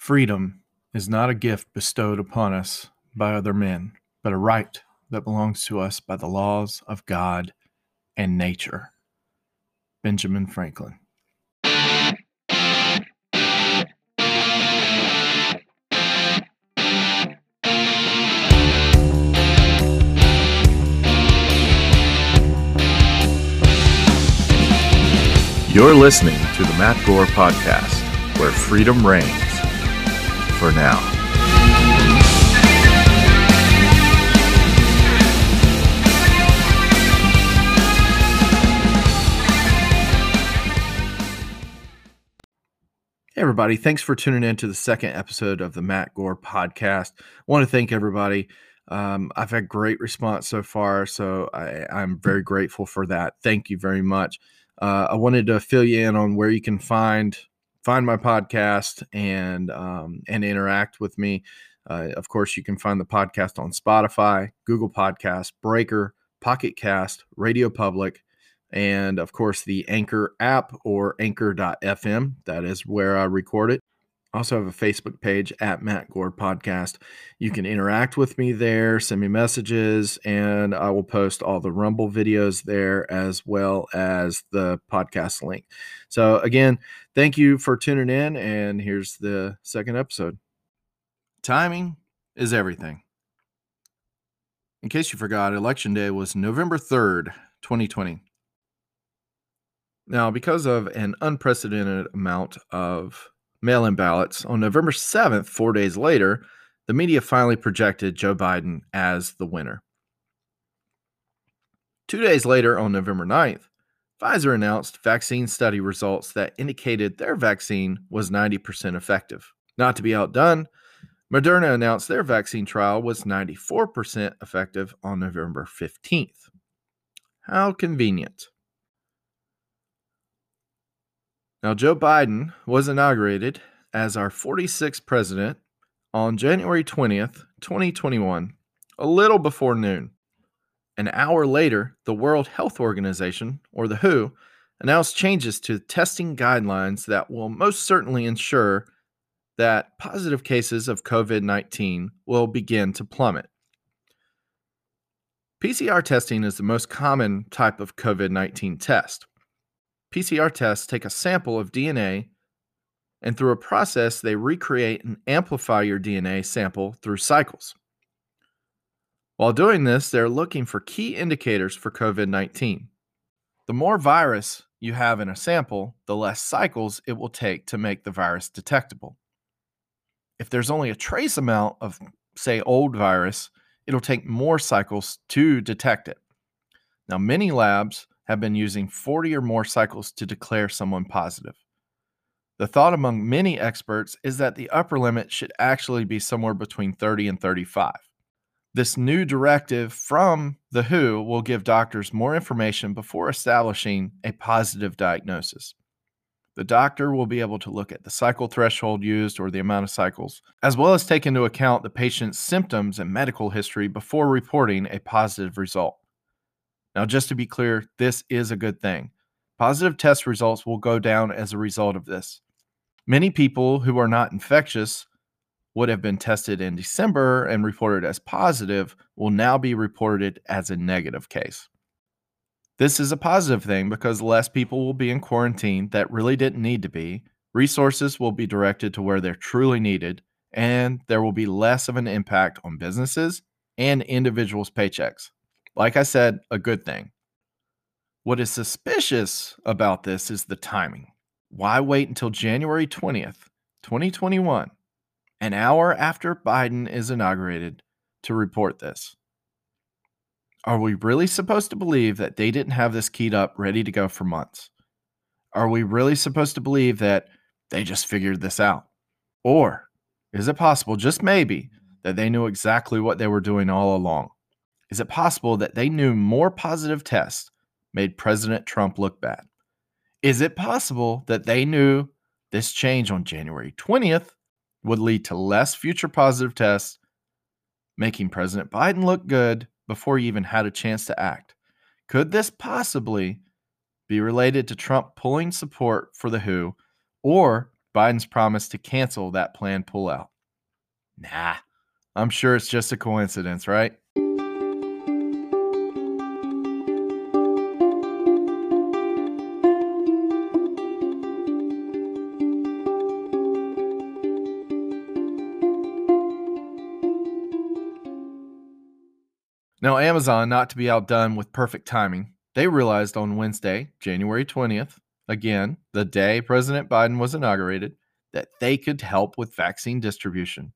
Freedom is not a gift bestowed upon us by other men, but a right that belongs to us by the laws of God and nature. Benjamin Franklin. You're listening to the Matt Gore Podcast, where freedom reigns. For now. Hey, everybody. Thanks for tuning in to the second episode of the Matt Gore podcast. I want to thank everybody. Um, I've had great response so far, so I, I'm very grateful for that. Thank you very much. Uh, I wanted to fill you in on where you can find find my podcast and um, and interact with me. Uh, of course, you can find the podcast on Spotify, Google Podcast, Breaker, Pocket Cast, Radio Public, and of course the Anchor app or Anchor.fm. That is where I record it. I also have a Facebook page at Matt Gore Podcast. You can interact with me there, send me messages, and I will post all the Rumble videos there as well as the podcast link. So, again, thank you for tuning in, and here's the second episode. Timing is everything. In case you forgot, Election Day was November 3rd, 2020. Now, because of an unprecedented amount of mail in ballots. On November 7th, four days later, the media finally projected Joe Biden as the winner. Two days later, on November 9th, Pfizer announced vaccine study results that indicated their vaccine was 90% effective. Not to be outdone, Moderna announced their vaccine trial was 94% effective on November 15th. How convenient. Now, Joe Biden was inaugurated as our 46th president on January 20th, 2021, a little before noon. An hour later, the World Health Organization, or the WHO, announced changes to testing guidelines that will most certainly ensure that positive cases of COVID 19 will begin to plummet. PCR testing is the most common type of COVID 19 test. PCR tests take a sample of DNA and through a process, they recreate and amplify your DNA sample through cycles. While doing this, they're looking for key indicators for COVID 19. The more virus you have in a sample, the less cycles it will take to make the virus detectable. If there's only a trace amount of, say, old virus, it'll take more cycles to detect it. Now, many labs have been using 40 or more cycles to declare someone positive. The thought among many experts is that the upper limit should actually be somewhere between 30 and 35. This new directive from the WHO will give doctors more information before establishing a positive diagnosis. The doctor will be able to look at the cycle threshold used or the amount of cycles, as well as take into account the patient's symptoms and medical history before reporting a positive result. Now, just to be clear, this is a good thing. Positive test results will go down as a result of this. Many people who are not infectious would have been tested in December and reported as positive will now be reported as a negative case. This is a positive thing because less people will be in quarantine that really didn't need to be. Resources will be directed to where they're truly needed, and there will be less of an impact on businesses and individuals' paychecks. Like I said, a good thing. What is suspicious about this is the timing. Why wait until January 20th, 2021, an hour after Biden is inaugurated, to report this? Are we really supposed to believe that they didn't have this keyed up ready to go for months? Are we really supposed to believe that they just figured this out? Or is it possible, just maybe, that they knew exactly what they were doing all along? Is it possible that they knew more positive tests made President Trump look bad? Is it possible that they knew this change on January 20th would lead to less future positive tests, making President Biden look good before he even had a chance to act? Could this possibly be related to Trump pulling support for the WHO or Biden's promise to cancel that planned pullout. Nah, I'm sure it's just a coincidence, right? Now, Amazon, not to be outdone with perfect timing, they realized on Wednesday, January 20th, again, the day President Biden was inaugurated, that they could help with vaccine distribution.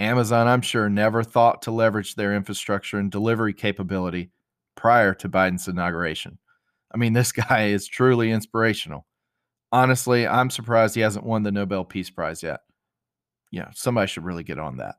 Amazon, I'm sure, never thought to leverage their infrastructure and delivery capability prior to Biden's inauguration. I mean, this guy is truly inspirational. Honestly, I'm surprised he hasn't won the Nobel Peace Prize yet. Yeah, somebody should really get on that.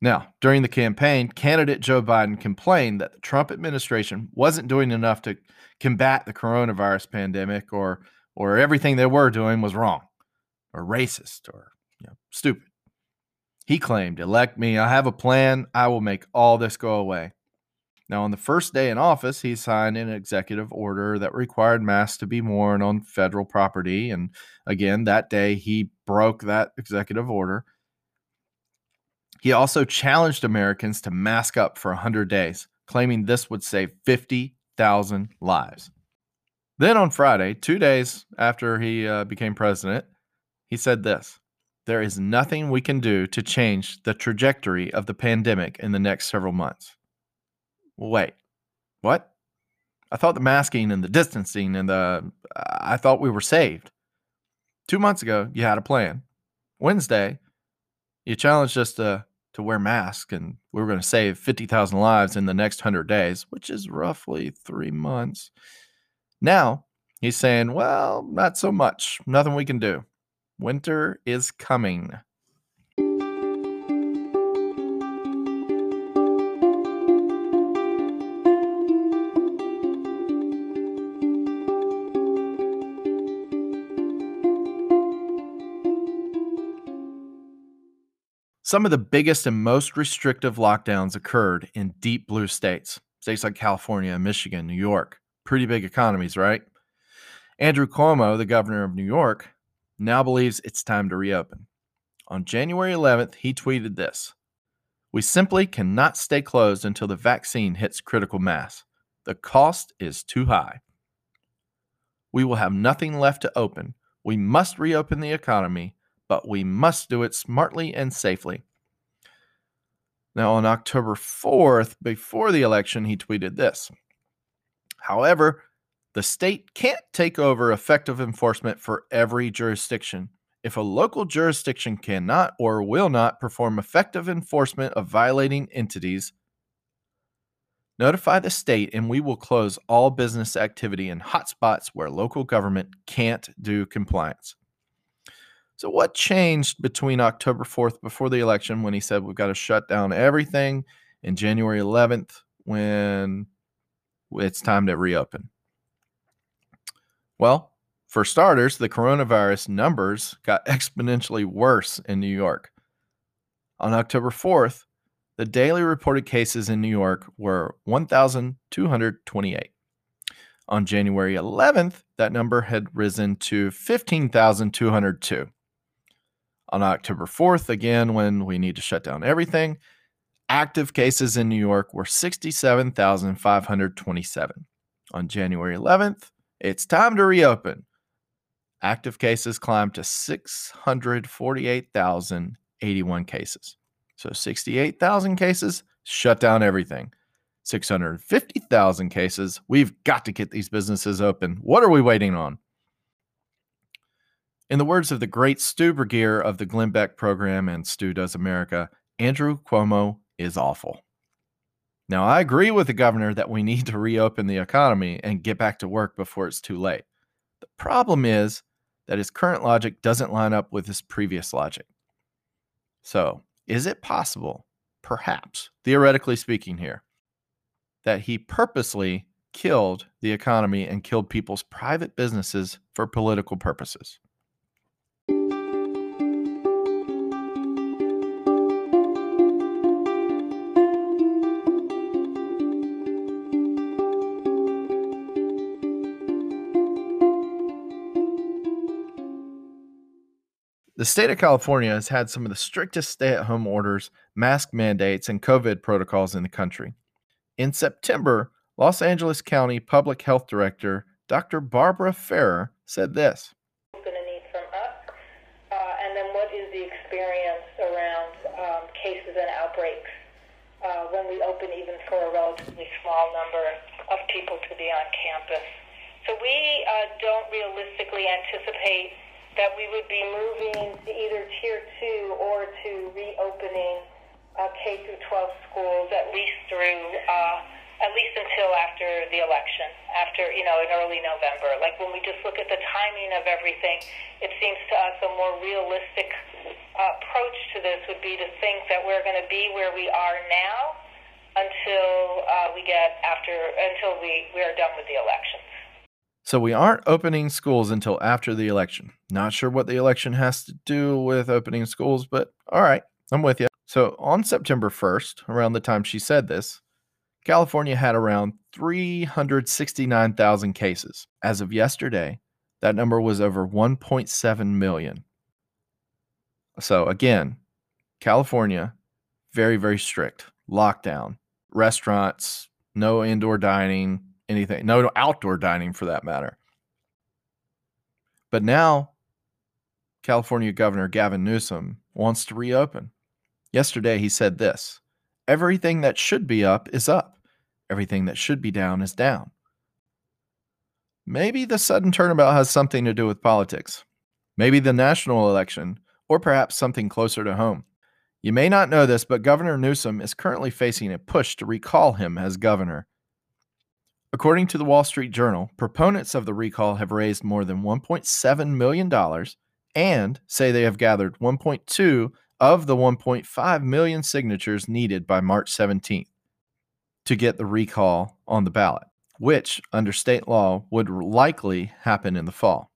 Now, during the campaign, candidate Joe Biden complained that the Trump administration wasn't doing enough to combat the coronavirus pandemic or or everything they were doing was wrong or racist or you know, stupid. He claimed, "Elect me, I have a plan. I will make all this go away." Now, on the first day in office, he signed an executive order that required masks to be worn on federal property. And again, that day he broke that executive order. He also challenged Americans to mask up for 100 days, claiming this would save 50,000 lives. Then on Friday, two days after he uh, became president, he said this There is nothing we can do to change the trajectory of the pandemic in the next several months. Wait, what? I thought the masking and the distancing and the. I thought we were saved. Two months ago, you had a plan. Wednesday, you challenged us to to wear masks and we were going to save 50,000 lives in the next 100 days, which is roughly 3 months. Now, he's saying, well, not so much. Nothing we can do. Winter is coming. Some of the biggest and most restrictive lockdowns occurred in deep blue states, states like California, Michigan, New York. Pretty big economies, right? Andrew Cuomo, the governor of New York, now believes it's time to reopen. On January 11th, he tweeted this We simply cannot stay closed until the vaccine hits critical mass. The cost is too high. We will have nothing left to open. We must reopen the economy but we must do it smartly and safely. Now, on October 4th, before the election, he tweeted this. However, the state can't take over effective enforcement for every jurisdiction. If a local jurisdiction cannot or will not perform effective enforcement of violating entities, notify the state and we will close all business activity in hotspots where local government can't do compliance. So, what changed between October 4th before the election when he said we've got to shut down everything and January 11th when it's time to reopen? Well, for starters, the coronavirus numbers got exponentially worse in New York. On October 4th, the daily reported cases in New York were 1,228. On January 11th, that number had risen to 15,202 on October 4th, again, when we need to shut down everything, active cases in New York were 67,527. On January 11th, it's time to reopen. Active cases climbed to 648,081 cases. So 68,000 cases, shut down everything. 650,000 cases, we've got to get these businesses open. What are we waiting on? In the words of the great Stu Burguiere of the Glenn Beck program and Stu Does America, Andrew Cuomo is awful. Now, I agree with the governor that we need to reopen the economy and get back to work before it's too late. The problem is that his current logic doesn't line up with his previous logic. So, is it possible, perhaps, theoretically speaking, here, that he purposely killed the economy and killed people's private businesses for political purposes. The state of California has had some of the strictest stay at home orders, mask mandates, and COVID protocols in the country. In September, Los Angeles County Public Health Director Dr. Barbara Ferrer said this. Going to need from us, and then what is the experience around cases and outbreaks uh, when we open, even for a relatively small number of people to be on campus? So we uh, don't realistically anticipate that we would be moving to either tier two or to reopening uh, K through 12 schools at least through uh, at least until after the election, after you know in early November. Like when we just look at the timing of everything, it seems to us a more realistic uh, approach to this would be to think that we're going to be where we are now until uh, we get after until we we are done with the elections. So we aren't opening schools until after the election. Not sure what the election has to do with opening schools, but all right, I'm with you. So on September 1st, around the time she said this, California had around 369,000 cases. As of yesterday, that number was over 1.7 million. So again, California, very, very strict lockdown, restaurants, no indoor dining, anything, no outdoor dining for that matter. But now, California Governor Gavin Newsom wants to reopen. Yesterday, he said this everything that should be up is up, everything that should be down is down. Maybe the sudden turnabout has something to do with politics. Maybe the national election, or perhaps something closer to home. You may not know this, but Governor Newsom is currently facing a push to recall him as governor According to the Wall Street Journal, proponents of the recall have raised more than $1.7 million and say they have gathered 1.2 of the 1.5 million signatures needed by March 17th to get the recall on the ballot, which, under state law, would likely happen in the fall.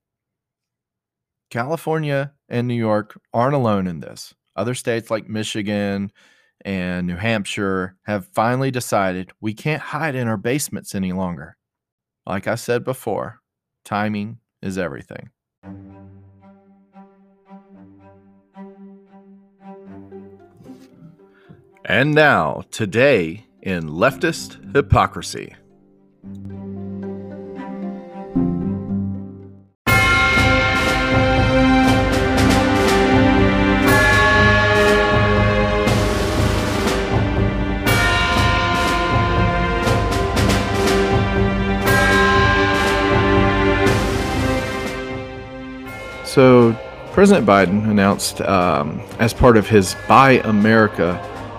California and New York aren't alone in this. Other states like Michigan and New Hampshire have finally decided we can't hide in our basements any longer. Like I said before, timing is everything. And now, today in leftist hypocrisy. So, President Biden announced um, as part of his Buy America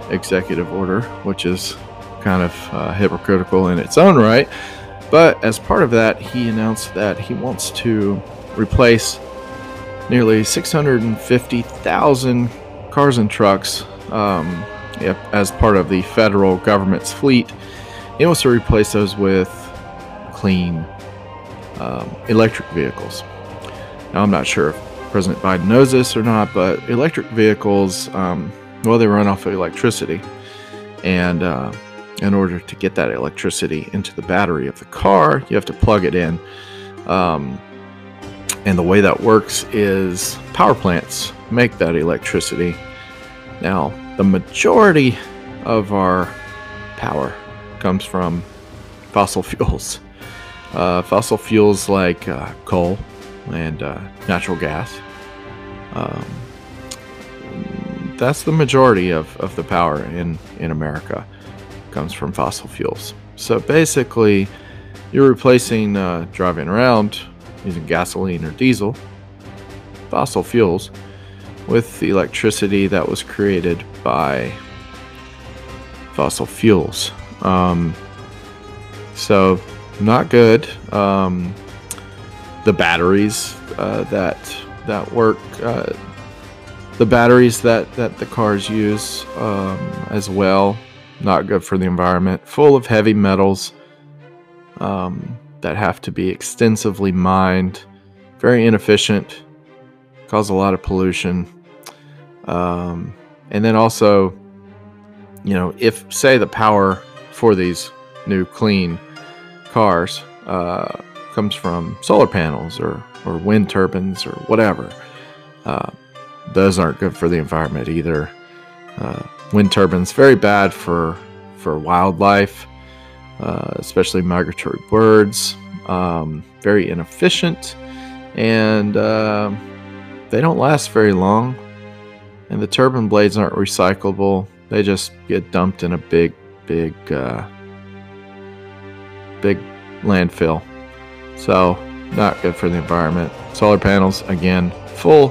executive order, which is kind of uh, hypocritical in its own right. But as part of that, he announced that he wants to replace nearly 650,000 cars and trucks um, as part of the federal government's fleet. He wants to replace those with clean um, electric vehicles. Now, I'm not sure if President Biden knows this or not, but electric vehicles, um, well, they run off of electricity. And uh, in order to get that electricity into the battery of the car, you have to plug it in. Um, and the way that works is power plants make that electricity. Now, the majority of our power comes from fossil fuels. Uh, fossil fuels like uh, coal, and uh, natural gas. Um, that's the majority of, of the power in, in America comes from fossil fuels. So basically, you're replacing uh, driving around using gasoline or diesel, fossil fuels, with the electricity that was created by fossil fuels. Um, so, not good. Um, the batteries uh, that that work, uh, the batteries that that the cars use um, as well, not good for the environment. Full of heavy metals, um, that have to be extensively mined, very inefficient, cause a lot of pollution. Um, and then also, you know, if say the power for these new clean cars uh, comes from solar panels or, or wind turbines or whatever, uh, those aren't good for the environment either. Uh, wind turbines very bad for for wildlife, uh, especially migratory birds. Um, very inefficient, and uh, they don't last very long. And the turbine blades aren't recyclable; they just get dumped in a big, big, uh, big landfill. So, not good for the environment. Solar panels, again, full,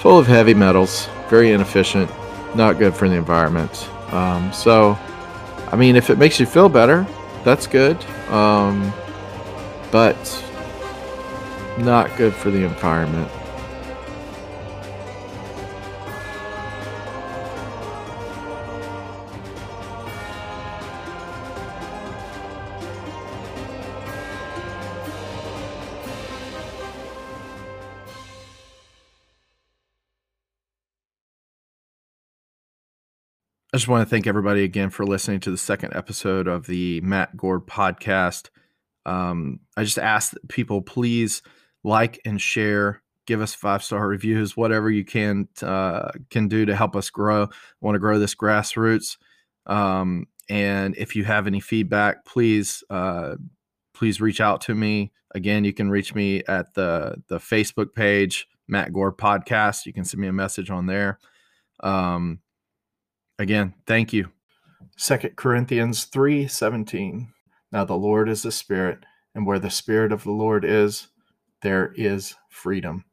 full of heavy metals, very inefficient, not good for the environment. Um, so, I mean, if it makes you feel better, that's good. Um, but not good for the environment. Just want to thank everybody again for listening to the second episode of the Matt Gore podcast. Um, I just ask that people please like and share, give us five star reviews, whatever you can uh, can do to help us grow. I want to grow this grassroots. Um, and if you have any feedback, please uh, please reach out to me. Again, you can reach me at the the Facebook page, Matt Gore Podcast. You can send me a message on there. Um, Again, thank you. Second Corinthians 3 17. Now the Lord is the Spirit, and where the Spirit of the Lord is, there is freedom.